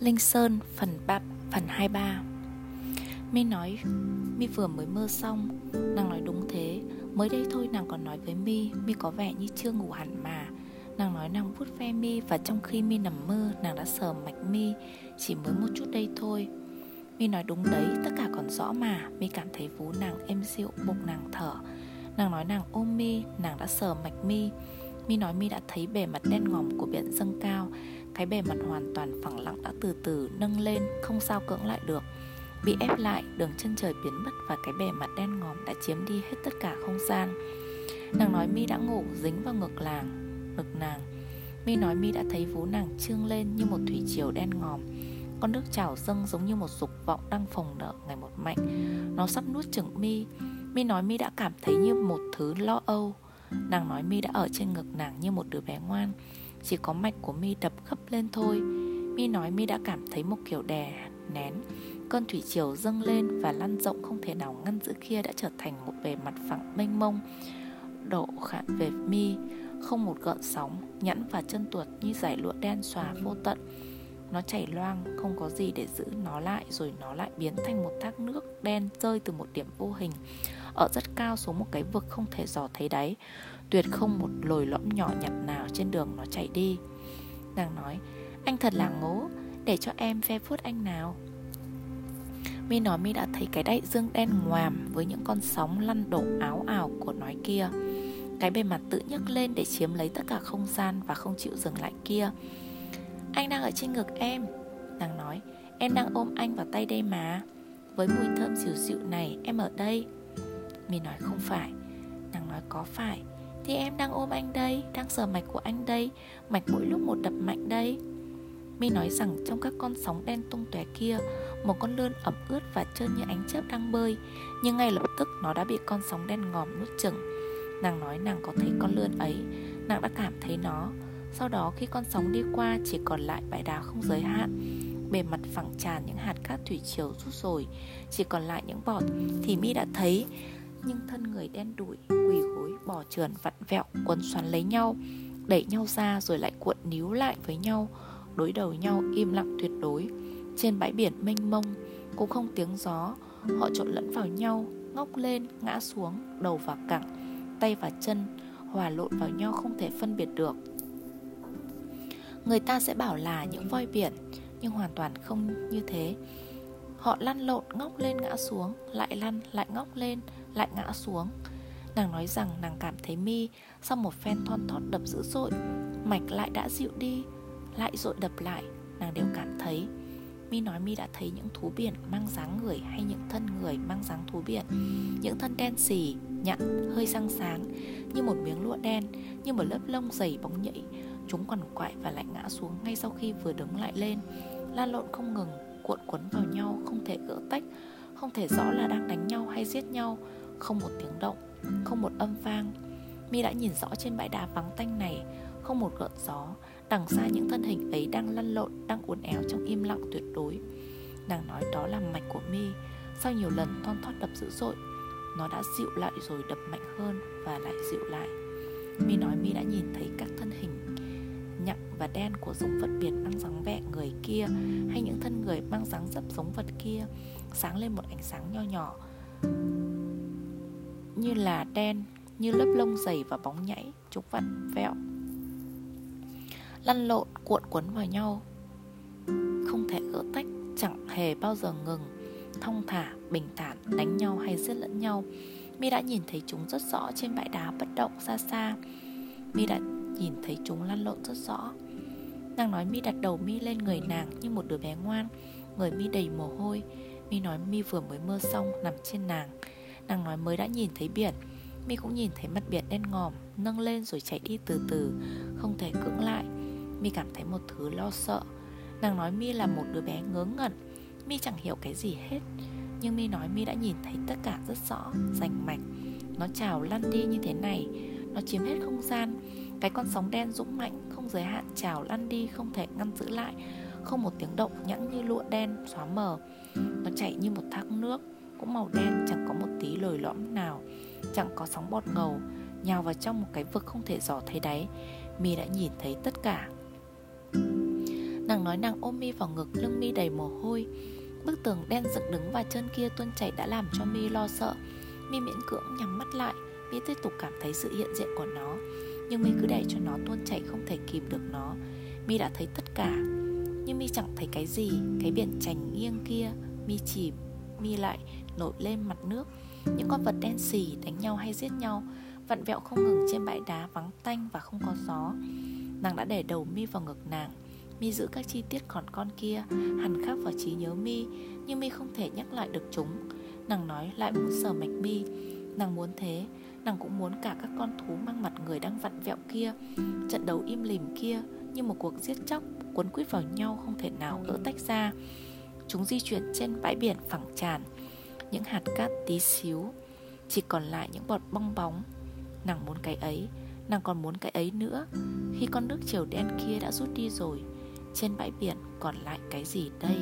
Linh Sơn phần 3 phần 23 Mi nói, Mi vừa mới mơ xong. Nàng nói, đúng thế. Mới đây thôi nàng còn nói với Mi Mi có vẻ như chưa ngủ hẳn mà. Nàng nói, nàng vuốt ve Mi Và trong khi Mi nằm mơ, Nàng đã sờ mạch Mi. Chỉ mới một chút đây thôi. Mi nói, đúng đấy, Tất cả còn rõ mà. Mi cảm thấy vú nàng êm dịu, Bụng nàng thở. Nàng nói, nàng ôm Mi, Nàng đã sờ mạch Mi. Mi nói, Mi đã thấy bề mặt đen ngòm của biển dâng cao. Cái bề mặt hoàn toàn phẳng lặng đã từ từ nâng lên Không sao cưỡng lại được. Bị ép lại, đường chân trời biến mất Và cái bề mặt đen ngòm đã chiếm đi hết tất cả không gian. Nàng nói Mi đã ngủ dính vào ngực làng Ngực nàng. Mi nói Mi đã thấy vú nàng trương lên như một thủy triều đen ngòm. Con nước trào dâng giống như một dục vọng đang phồng nở ngày một mạnh. Nó sắp nuốt chửng Mi. Mi nói Mi đã cảm thấy như một thứ lo âu. Nàng nói Mi đã ở trên ngực nàng như một đứa bé ngoan. Chỉ có mạch của Mi đập gấp lên thôi. Mi nói Mi đã cảm thấy một kiểu đè, nén. Cơn thủy triều dâng lên và lăn rộng không thể nào ngăn giữ kia đã trở thành một bề mặt phẳng mênh mông. Độ khạn về mi, Không một gợn sóng, Nhẵn và chân tuột như giải lụa đen xòa vô tận. Nó chảy loang, Không có gì để giữ nó lại, Rồi nó lại biến thành một thác nước đen rơi từ một điểm vô hình. Ở rất cao xuống một cái vực không thể dò thấy đáy. Tuyệt không một lồi lõm nhỏ nhặt nào trên đường nó chạy đi. Nàng nói, Anh thật là ngố, Để cho em ve vuốt anh nào. Mi nói Mi đã thấy cái đại dương đen ngoàm Với những con sóng lăn đổ áo ảo của nói kia. Cái bề mặt tự nhấc lên để chiếm lấy tất cả không gian Và không chịu dừng lại kia. Anh đang ở trên ngực em, Nàng nói. Em đang ôm anh vào tay đây mà. Với mùi thơm dịu dịu này, em ở đây. Mi nói không phải. Nàng nói có phải. Thì em đang ôm anh đây, Đang sờ mạch của anh đây. Mạch mỗi lúc một đập mạnh đây. Mi nói rằng trong các con sóng đen tung tóe kia, Một con lươn ẩm ướt và trơn như ánh chớp đang bơi. Nhưng ngay lập tức nó đã bị con sóng đen ngòm nuốt chừng Nàng nói nàng có thấy con lươn ấy. Nàng đã cảm thấy nó. Sau đó khi con sóng đi qua, chỉ còn lại bãi đá không giới hạn. Bề mặt phẳng tràn những hạt cát thủy triều rút rồi. Chỉ còn lại những bọt. Thì mi đã thấy nhưng thân người đen đủi, Quỳ gối, bò trườn, vặn vẹo, Quấn xoắn lấy nhau, Đẩy nhau ra rồi lại cuộn níu lại với nhau, đối đầu nhau im lặng tuyệt đối. Trên bãi biển mênh mông, cũng không tiếng gió, họ trộn lẫn vào nhau, ngóc lên, ngã xuống, đầu vào cẳng, tay và chân, hòa lộn vào nhau không thể phân biệt được. Người ta sẽ bảo là những voi biển, nhưng hoàn toàn không như thế họ lăn lộn ngóc lên ngã xuống, lại lăn, lại ngóc lên, lại ngã xuống. Nàng nói rằng nàng cảm thấy mi, sau một phen thon thót đập dữ dội, mạch lại đã dịu đi, lại dội đập lại, nàng đều cảm thấy. Mi nói mi đã thấy những thú biển mang dáng người hay những thân người mang dáng thú biển. Những thân đen xì nhẵn hơi răng sáng, như một miếng lụa đen, như một lớp lông dày bóng nhảy chúng quằn quại và lại ngã xuống ngay sau khi vừa đứng lại lên lan lộn không ngừng cuộn quấn vào nhau, không thể gỡ tách, không thể rõ là đang đánh nhau hay giết nhau. Không một tiếng động, không một âm vang. Mi đã nhìn rõ trên bãi đá vắng tanh này, không một gợn gió. Đằng xa những thân hình ấy đang lăn lộn, Đang uốn éo trong im lặng tuyệt đối. Nàng nói đó là mạch của mi. Sau nhiều lần thon thót đập dữ dội, Nó đã dịu lại rồi đập mạnh hơn Và lại dịu lại. Mi nói Mi đã nhìn thấy các thân hình và đen của giống vật biển mang dáng vẻ người kia, Hay những thân người mang dáng dấp giống vật kia, Sáng lên một ánh sáng nho nhỏ, Như là đen, Như lớp lông dày và bóng nhảy Chúng vặn vẹo, lăn lộn, cuộn quấn vào nhau. Không thể gỡ tách, chẳng hề bao giờ ngừng. Thong thả, bình thản, đánh nhau hay giết lẫn nhau. Mi đã nhìn thấy chúng rất rõ trên bãi đá bất động xa xa. Mi đã nhìn thấy chúng lăn lộn rất rõ nàng nói mi đặt đầu mi lên người nàng như một đứa bé ngoan. Người mi đầy mồ hôi. Mi nói mi vừa mới mơ xong, nằm trên nàng. Nàng nói mới đã nhìn thấy biển. Mi cũng nhìn thấy mặt biển đen ngòm, nâng lên rồi chạy đi từ từ, không thể cưỡng lại. Mi cảm thấy một thứ lo sợ. Nàng nói Mi là một đứa bé ngớ ngẩn. Mi chẳng hiểu cái gì hết. Nhưng Mi nói Mi đã nhìn thấy tất cả rất rõ, Rành mạch. Nó trào lăn đi như thế này. Nó chiếm hết không gian. Cái con sóng đen dũng mạnh giới hạn trào lăn đi, Không thể ngăn giữ lại. Không một tiếng động, nhẵn như lụa đen, xóa mờ. Nó chảy như một thác nước, Cũng màu đen, chẳng có một tí lồi lõm nào, Chẳng có sóng bọt ngầu. Nhào vào trong một cái vực không thể dò thấy đáy. Mi đã nhìn thấy tất cả. Nàng nói nàng ôm mi vào ngực, lưng mi đầy mồ hôi. Bức tường đen dựng đứng và chân kia tuôn chảy đã làm cho mi lo sợ. Mi miễn cưỡng nhắm mắt lại. Mi tiếp tục cảm thấy sự hiện diện của nó nhưng mi cứ để cho nó tuôn chảy, không thể kìm được nó. Mi đã thấy tất cả. Nhưng mi chẳng thấy cái gì, cái biển chành nghiêng kia. Mi chỉ mi lại nổi lên mặt nước. Những con vật đen xì đánh nhau hay giết nhau, vặn vẹo không ngừng trên bãi đá vắng tanh và không có gió. Nàng đã để đầu mi vào ngực nàng. Mi giữ các chi tiết còn con kia hằn khắc vào trí nhớ mi nhưng mi không thể nhắc lại được chúng. Nàng nói, lại muốn sờ mạch mi nàng muốn thế nàng cũng muốn cả các con thú mang mặt người đang vặn vẹo kia, trận đấu im lìm kia như một cuộc giết chóc cuốn quýt vào nhau không thể nào gỡ tách ra. Chúng di chuyển trên bãi biển phẳng tràn, những hạt cát tí xíu, chỉ còn lại những bọt bong bóng. Nàng muốn cái ấy, nàng còn muốn cái ấy nữa. Khi con nước chiều đen kia đã rút đi rồi, trên bãi biển còn lại cái gì đây?